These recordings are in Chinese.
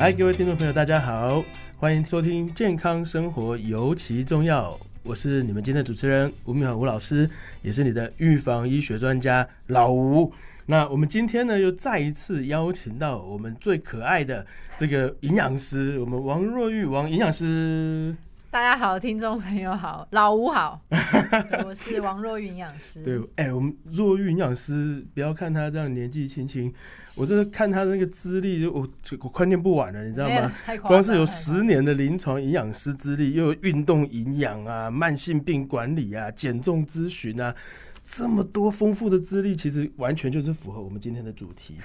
嗨，各位听众朋友，大家好，欢迎收听《健康生活尤其重要》，我是你们今天的主持人吴敏吴老师，也是你的预防医学专家老吴。那我们今天呢，又再一次邀请到我们最可爱的这个营养师，我们王若玉王营养师。大家好，听众朋友好，老吴好，我是王若玉营养师。对，哎，我们若玉营养师，不要看他这样年纪轻轻，我真的看他的那个资历，我我快念不完了，你知道吗？光是有十年的临床营养师资历，又有运动营养啊、慢性病管理啊、减重咨询啊，这么多丰富的资历，其实完全就是符合我们今天的主题。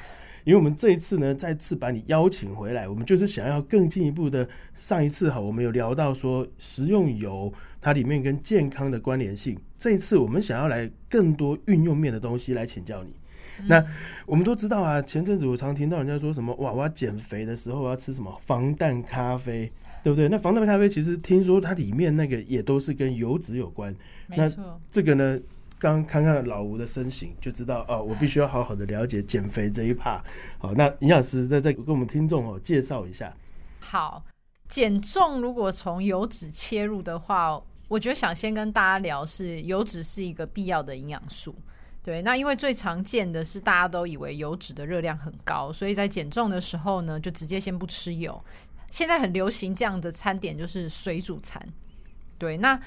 因为我们这一次呢，再次把你邀请回来，我们就是想要更进一步的。上一次哈，我们有聊到说食用油它里面跟健康的关联性。这一次我们想要来更多运用面的东西来请教你。那我们都知道啊，前阵子我常听到人家说什么哇，我要减肥的时候我要吃什么防弹咖啡，对不对？那防弹咖啡其实听说它里面那个也都是跟油脂有关。没错，这个呢？刚看看老吴的身形，就知道哦，我必须要好好的了解减肥这一趴。好，那营养师再再跟我们听众哦介绍一下。好，减重如果从油脂切入的话，我觉得想先跟大家聊是油脂是一个必要的营养素。对，那因为最常见的是大家都以为油脂的热量很高，所以在减重的时候呢，就直接先不吃油。现在很流行这样的餐点就是水煮餐。对，那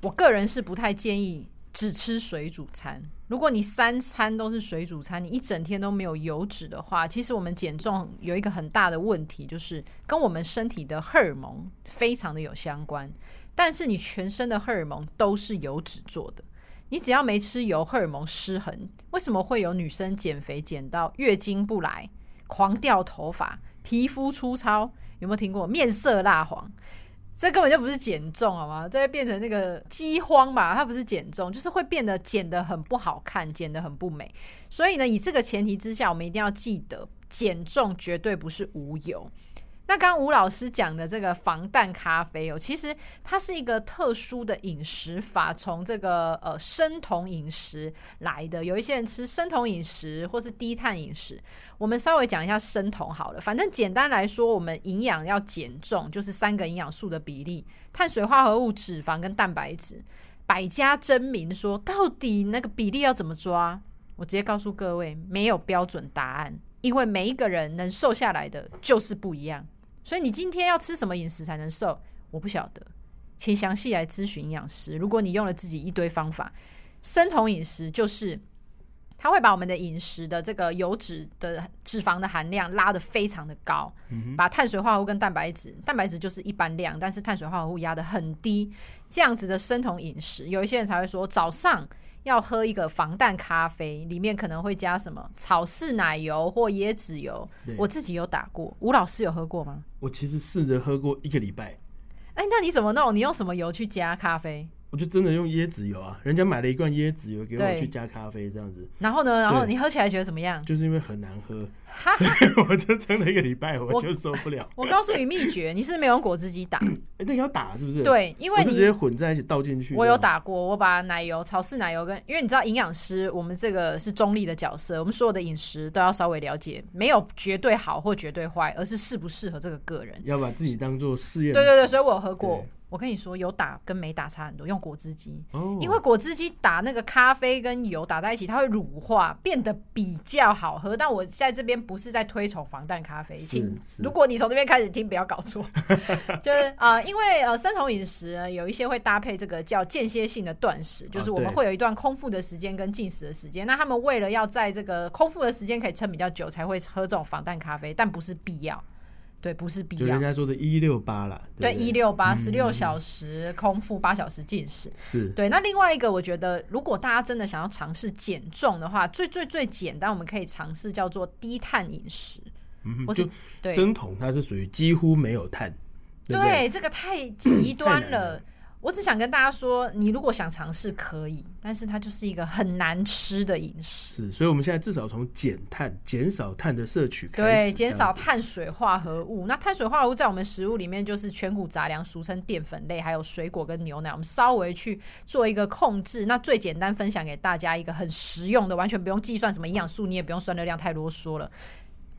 我个人是不太建议。只吃水煮餐，如果你三餐都是水煮餐，你一整天都没有油脂的话，其实我们减重有一个很大的问题，就是跟我们身体的荷尔蒙非常的有相关。但是你全身的荷尔蒙都是油脂做的，你只要没吃油，荷尔蒙失衡，为什么会有女生减肥减到月经不来、狂掉头发、皮肤粗糙？有没有听过面色蜡黄？这根本就不是减重，好吗？这会变成那个饥荒吧？它不是减重，就是会变得减得很不好看，减得很不美。所以呢，以这个前提之下，我们一定要记得，减重绝对不是无油。那刚吴老师讲的这个防弹咖啡哦，其实它是一个特殊的饮食法，从这个呃生酮饮食来的。有一些人吃生酮饮食或是低碳饮食，我们稍微讲一下生酮好了。反正简单来说，我们营养要减重，就是三个营养素的比例：碳水化合物、脂肪跟蛋白质。百家争鸣，说到底那个比例要怎么抓？我直接告诉各位，没有标准答案，因为每一个人能瘦下来的就是不一样。所以你今天要吃什么饮食才能瘦？我不晓得，请详细来咨询营养师。如果你用了自己一堆方法，生酮饮食就是它会把我们的饮食的这个油脂的脂肪的含量拉得非常的高，把碳水化合物跟蛋白质，蛋白质就是一般量，但是碳水化合物压得很低。这样子的生酮饮食，有一些人才会说早上。要喝一个防弹咖啡，里面可能会加什么草饲奶油或椰子油。我自己有打过，吴老师有喝过吗？我其实试着喝过一个礼拜。哎，那你怎么弄？你用什么油去加咖啡？我就真的用椰子油啊，人家买了一罐椰子油给我去加咖啡这样子。然后呢？然后你喝起来觉得怎么样？就是因为很难喝，我就撑了一个礼拜，我就受不了。我告诉你秘诀，你是没有用果汁机打，哎，那要打是不是？对，因为你直接混在一起倒进去。我有打过，我把奶油、草饲奶油跟，因为你知道营养师，我们这个是中立的角色，我们所有的饮食都要稍微了解，没有绝对好或绝对坏，而是适不适合这个个人。要把自己当做试验。对对对，所以我有喝过。我跟你说，有打跟没打差很多。用果汁机，因为果汁机打那个咖啡跟油打在一起，它会乳化，变得比较好喝。但我在这边不是在推崇防弹咖啡，请如果你从这边开始听，不要搞错。就是啊，因为呃，生酮饮食有一些会搭配这个叫间歇性的断食，就是我们会有一段空腹的时间跟进食的时间。那他们为了要在这个空腹的时间可以撑比较久，才会喝这种防弹咖啡，但不是必要。对，不是必要。就人家说的“一六八”啦。对，一六八，十六小时空腹，八小时进食。是。对，那另外一个，我觉得，如果大家真的想要尝试减重的话，最最最简单，我们可以尝试叫做低碳饮食。嗯，就生酮，它是属于几乎没有碳。对，这个太极端了。我只想跟大家说，你如果想尝试可以，但是它就是一个很难吃的饮食。是，所以我们现在至少从减碳、减少碳的摄取开始。对，减少碳水化合物。那碳水化合物在我们食物里面就是全谷杂粮，俗称淀粉类，还有水果跟牛奶。我们稍微去做一个控制。那最简单分享给大家一个很实用的，完全不用计算什么营养素，你也不用算热量，太啰嗦了。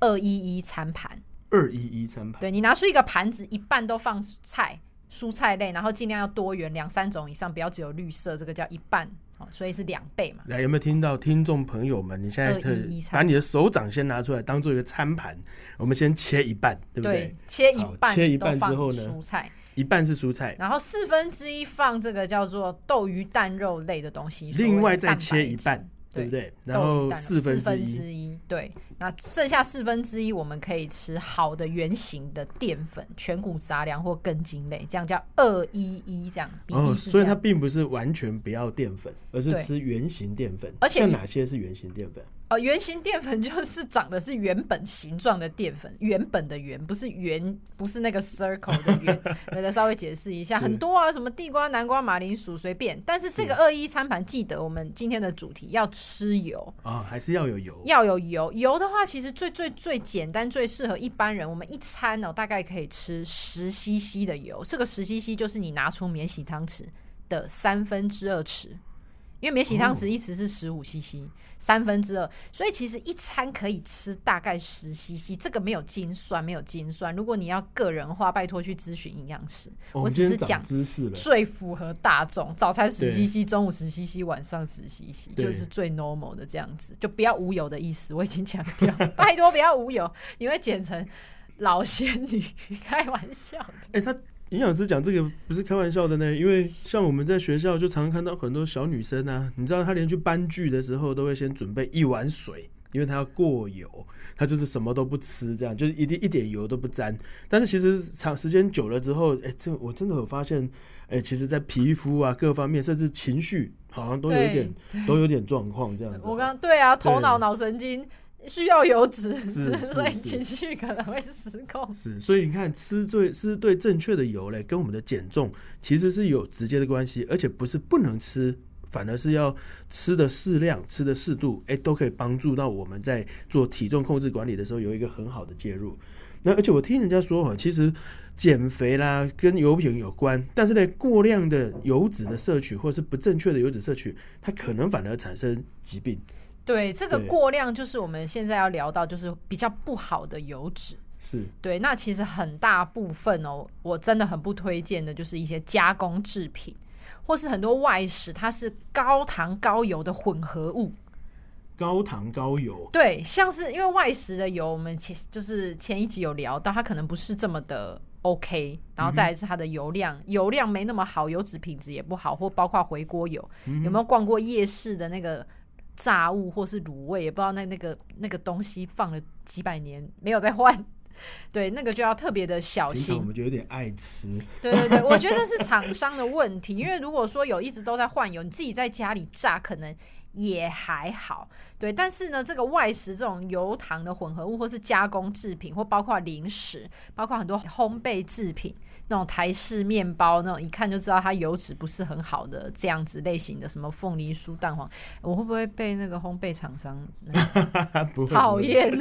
二一一餐盘。二一一餐盘。对你拿出一个盘子，一半都放菜、蔬菜类，然后尽量要多元，两三种以上，不要只有绿色，这个叫一半。所以是两倍嘛？来，有没有听到听众朋友们？你现在可以把你的手掌先拿出来，当做一个餐盘。我们先切一半，对不对？切一半，切一半之后呢？蔬菜一半是蔬菜，然后四分之一放这个叫做豆鱼蛋肉类的东西，另外再切一半。对不对？然后四分之一，对，那剩下四分之一，我们可以吃好的圆形的淀粉、全谷杂粮或根茎类，这样叫二一一这样。哦，所以它并不是完全不要淀粉，而是吃圆形淀粉。而且像哪些是圆形淀粉？哦，圆形淀粉 就是长的是原本形状的淀粉，原本的圆不是圆，不是那个 circle 的圆。来来，稍微解释一下，很多啊，什么地瓜、南瓜、马铃薯，随便。但是这个二一餐盘，记得我们今天的主题要吃油啊，还是要有油？要有油。油的话，其实最最最简单，最适合一般人。我们一餐哦，大概可以吃十 CC 的油。这个十 CC 就是你拿出免洗汤匙的三分之二匙。因为免洗汤匙一匙是十五 CC，三分之二，所以其实一餐可以吃大概十 CC，这个没有精算，没有精算。如果你要个人化，拜托去咨询营养师。我只是讲知识最符合大众，早餐十 CC，中午十 CC，晚上十 CC，就是最 normal 的这样子，就不要无油的意思。我已经强调，拜托不要无油，你会剪成老仙女，开玩笑的。哎，他。营养师讲这个不是开玩笑的呢，因为像我们在学校就常常看到很多小女生啊，你知道她连去搬剧的时候都会先准备一碗水，因为她要过油，她就是什么都不吃，这样就是一定一点油都不沾。但是其实长时间久了之后，哎，这我真的有发现，哎，其实在皮肤啊各方面，甚至情绪好像都有点都有点状况这样子。我刚对啊，头脑脑神经。需要油脂，所以情绪可能会失控。是，所以你看，吃对吃对正确的油嘞，跟我们的减重其实是有直接的关系，而且不是不能吃，反而是要吃的适量，吃的适度，哎，都可以帮助到我们在做体重控制管理的时候有一个很好的介入。那而且我听人家说哈，其实减肥啦跟油品有关，但是呢，过量的油脂的摄取或是不正确的油脂摄取，它可能反而产生疾病。对这个过量，就是我们现在要聊到，就是比较不好的油脂。是对，那其实很大部分哦，我真的很不推荐的，就是一些加工制品，或是很多外食，它是高糖高油的混合物。高糖高油，对，像是因为外食的油，我们前就是前一集有聊到，它可能不是这么的 OK，然后再来是它的油量，油量没那么好，油脂品质也不好，或包括回锅油，有没有逛过夜市的那个？炸物或是卤味，也不知道那那个那个东西放了几百年没有再换，对，那个就要特别的小心。我们就有点爱吃。对对对，我觉得是厂商的问题，因为如果说有一直都在换油，你自己在家里炸可能也还好。对，但是呢，这个外食这种油糖的混合物，或是加工制品，或包括零食，包括很多烘焙制品。那种台式面包，那种一看就知道它油脂不是很好的这样子类型的，什么凤梨酥、蛋黄，我会不会被那个烘焙厂商 讨厌？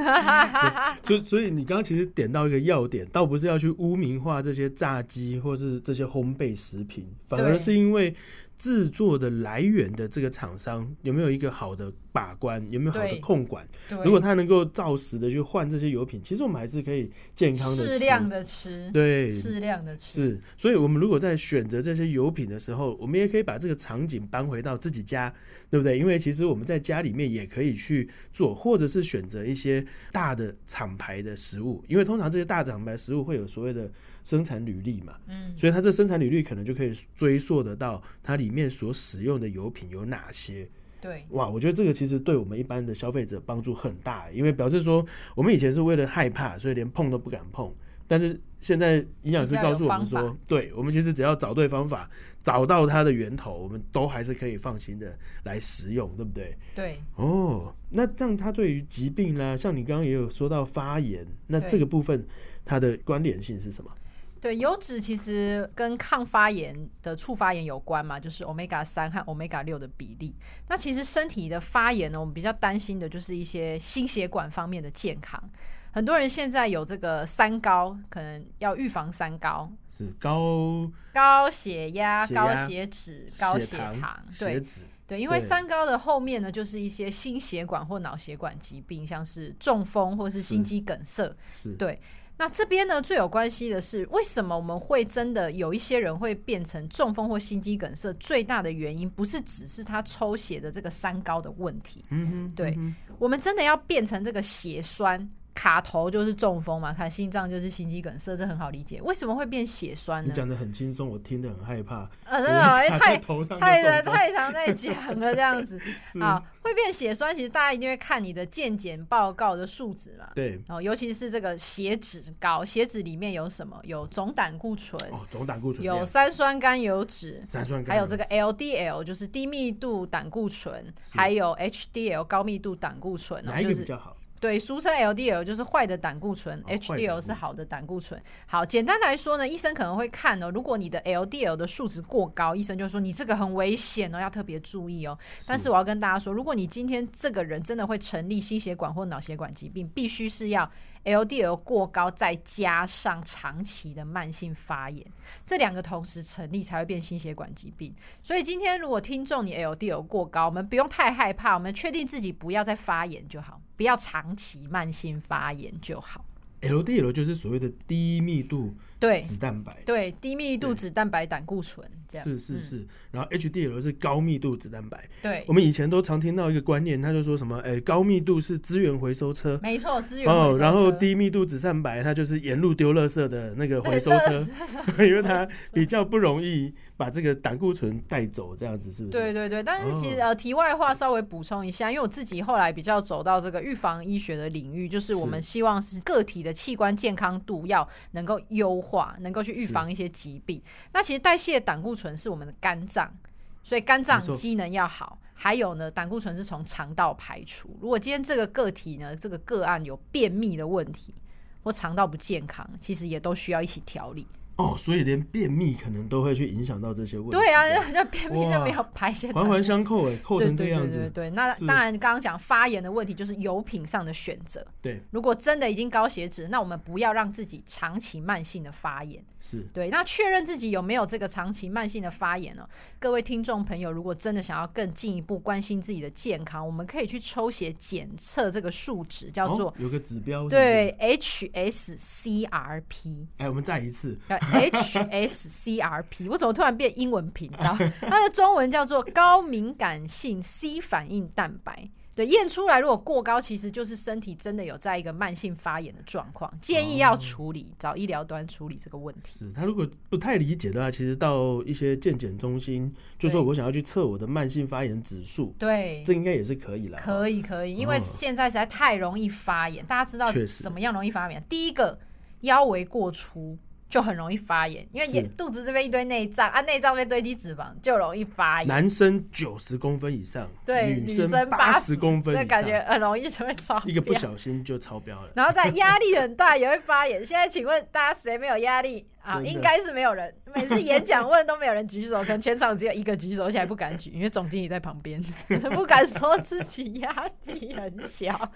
就 所以你刚刚其实点到一个要点，倒不是要去污名化这些炸鸡或是这些烘焙食品，反而是因为。制作的来源的这个厂商有没有一个好的把关？有没有好的控管？如果他能够照实的去换这些油品，其实我们还是可以健康的适量的吃。对，适量的吃。是，所以我们如果在选择这些油品的时候，我们也可以把这个场景搬回到自己家，对不对？因为其实我们在家里面也可以去做，或者是选择一些大的厂牌的食物，因为通常这些大厂牌食物会有所谓的。生产履历嘛，嗯，所以它这生产履历可能就可以追溯得到它里面所使用的油品有哪些。对，哇，我觉得这个其实对我们一般的消费者帮助很大，因为表示说我们以前是为了害怕，所以连碰都不敢碰。但是现在营养师告诉我们说，对我们其实只要找对方法，找到它的源头，我们都还是可以放心的来食用，对不对？对。哦，那这样它对于疾病啦，像你刚刚也有说到发炎，那这个部分它的关联性是什么？对，油脂其实跟抗发炎的促发炎有关嘛，就是 omega 三和 omega 六的比例。那其实身体的发炎呢，我们比较担心的就是一些心血管方面的健康。很多人现在有这个三高，可能要预防三高，是高高血压、高血脂、高血糖。对对，因为三高的后面呢，就是一些心血管或脑血管疾病，像是中风或是心肌梗塞。是对。那这边呢，最有关系的是，为什么我们会真的有一些人会变成中风或心肌梗塞？最大的原因不是只是他抽血的这个三高的问题，嗯哼，对我们真的要变成这个血栓。卡头就是中风嘛，卡心脏就是心肌梗塞，这很好理解。为什么会变血栓呢？你讲的很轻松，我听得很害怕。啊，真的，太太太常在讲了，这样子 啊，会变血栓。其实大家一定会看你的健检报告的数值嘛。对，然后尤其是这个血脂高，血脂里面有什么？有总胆固醇，哦，总胆固醇，有三酸甘油脂，三酸甘，还有这个 LDL，就是低密度胆固醇，还有 HDL 高密度胆固醇，哪一个比较好？对，俗称 LDL 就是坏的胆固醇，HDL 是好的胆固醇。好，简单来说呢，医生可能会看哦，如果你的 LDL 的数值过高，医生就说你这个很危险哦，要特别注意哦。但是我要跟大家说，如果你今天这个人真的会成立心血管或脑血管疾病，必须是要 LDL 过高，再加上长期的慢性发炎，这两个同时成立才会变心血管疾病。所以今天如果听众你 LDL 过高，我们不用太害怕，我们确定自己不要再发炎就好。不要长期慢性发炎就好。LDL 就是所谓的低密度对脂蛋白，对低密度脂蛋白胆固醇这样。是是是，然后 HDL 是高密度脂蛋白。对，我们以前都常听到一个观念，他就说什么，哎，高密度是资源回收车，没错，资源回收车。然后低密度脂蛋白，它就是沿路丢垃圾的那个回收车，因为它比较不容易。把这个胆固醇带走，这样子是不是？对对对，但是其实呃，题外话稍微补充一下，因为我自己后来比较走到这个预防医学的领域，就是我们希望是个体的器官健康度要能够优化，能够去预防一些疾病。那其实代谢胆固醇是我们的肝脏，所以肝脏机能要好。还有呢，胆固醇是从肠道排除。如果今天这个个体呢，这个个案有便秘的问题或肠道不健康，其实也都需要一起调理。哦，所以连便秘可能都会去影响到这些问题。对啊，那便秘那没有排泄，环环相扣哎，扣成这样子。对对对对，那当然，刚刚讲发炎的问题就是油品上的选择。对，如果真的已经高血脂，那我们不要让自己长期慢性的发炎。是对，那确认自己有没有这个长期慢性的发炎呢？各位听众朋友，如果真的想要更进一步关心自己的健康，我们可以去抽血检测这个数值，叫做有个指标，对，HSCRP。哎，我们再一次。HSCRP，我怎么突然变英文频道？它的中文叫做高敏感性 C 反应蛋白。对，验出来如果过高，其实就是身体真的有在一个慢性发炎的状况，建议要处理，找医疗端处理这个问题。是他如果不太理解的话，其实到一些健检中心，就说我想要去测我的慢性发炎指数，对，这应该也是可以了。可以可以，因为现在实在太容易发炎，大家知道怎么样容易发炎？第一个腰围过粗。就很容易发炎，因为眼肚子这边一堆内脏啊，内脏这边堆积脂肪，就容易发炎。男生九十公分以上，对，女生八十公分，这感觉很容易就会超一个不小心就超标了。然后在压力很大也会发炎。现在请问大家谁没有压力啊？应该是没有人。每次演讲问都没有人举手，可能全场只有一个举手，而且还不敢举，因为总经理在旁边，不敢说自己压力很小。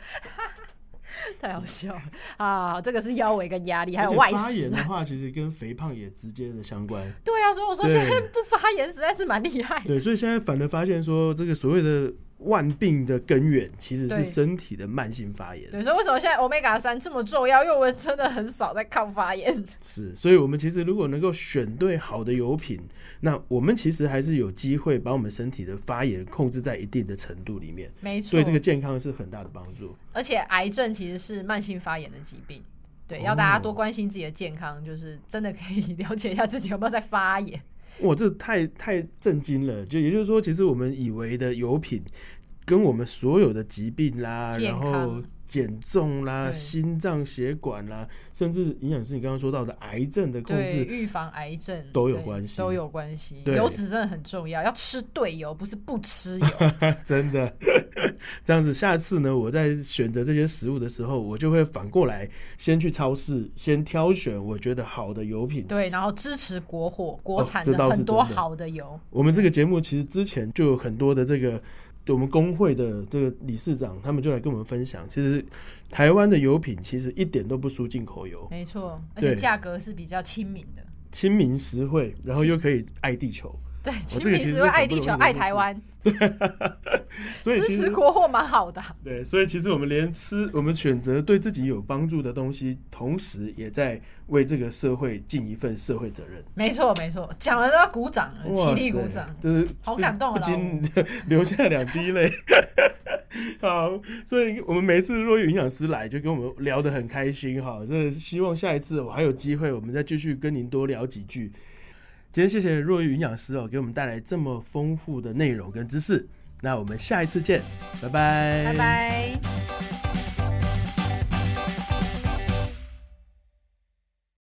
太好笑了啊！这个是腰围跟压力，还有外发炎 的话，其实跟肥胖也直接的相关。对啊，所以我说现在不发炎实在是蛮厉害。对，所以现在反而发现说，这个所谓的。万病的根源其实是身体的慢性发炎。对，所以为什么现在欧米伽三这么重要？因为我们真的很少在抗发炎。是，所以我们其实如果能够选对好的油品，那我们其实还是有机会把我们身体的发炎控制在一定的程度里面。没错，对这个健康是很大的帮助。而且癌症其实是慢性发炎的疾病。对，要大家多关心自己的健康，就是真的可以 了解一下自己有没有在发炎。哇，这太太震惊了！就也就是说，其实我们以为的油品，跟我们所有的疾病啦，然后。减重啦，心脏血管啦，甚至营养师你刚刚说到的癌症的控制、预防癌症都有关系，都有关系。油脂真的很重要，要吃对油，不是不吃油。真的，这样子，下次呢，我在选择这些食物的时候，我就会反过来先去超市，先挑选我觉得好的油品。对，然后支持国货、国产的很多好的油。我们这个节目其实之前就有很多的这个。我们工会的这个理事长，他们就来跟我们分享，其实台湾的油品其实一点都不输进口油，没错，而且价格是比较亲民的，亲民实惠，然后又可以爱地球，对，其实是爱地球、爱台湾。所以支持国货蛮好的。对，所以其实我们连吃，我们选择对自己有帮助的东西，同时也在为这个社会尽一份社会责任。没错，没错，讲了都要鼓掌，起立鼓掌，就是好感动，不禁 流下两滴泪。好，所以我们每次若有营养师来，就跟我们聊得很开心哈。这希望下一次我还有机会，我们再继续跟您多聊几句。今天谢谢若玉营养师哦，给我们带来这么丰富的内容跟知识。那我们下一次见，拜拜，拜拜。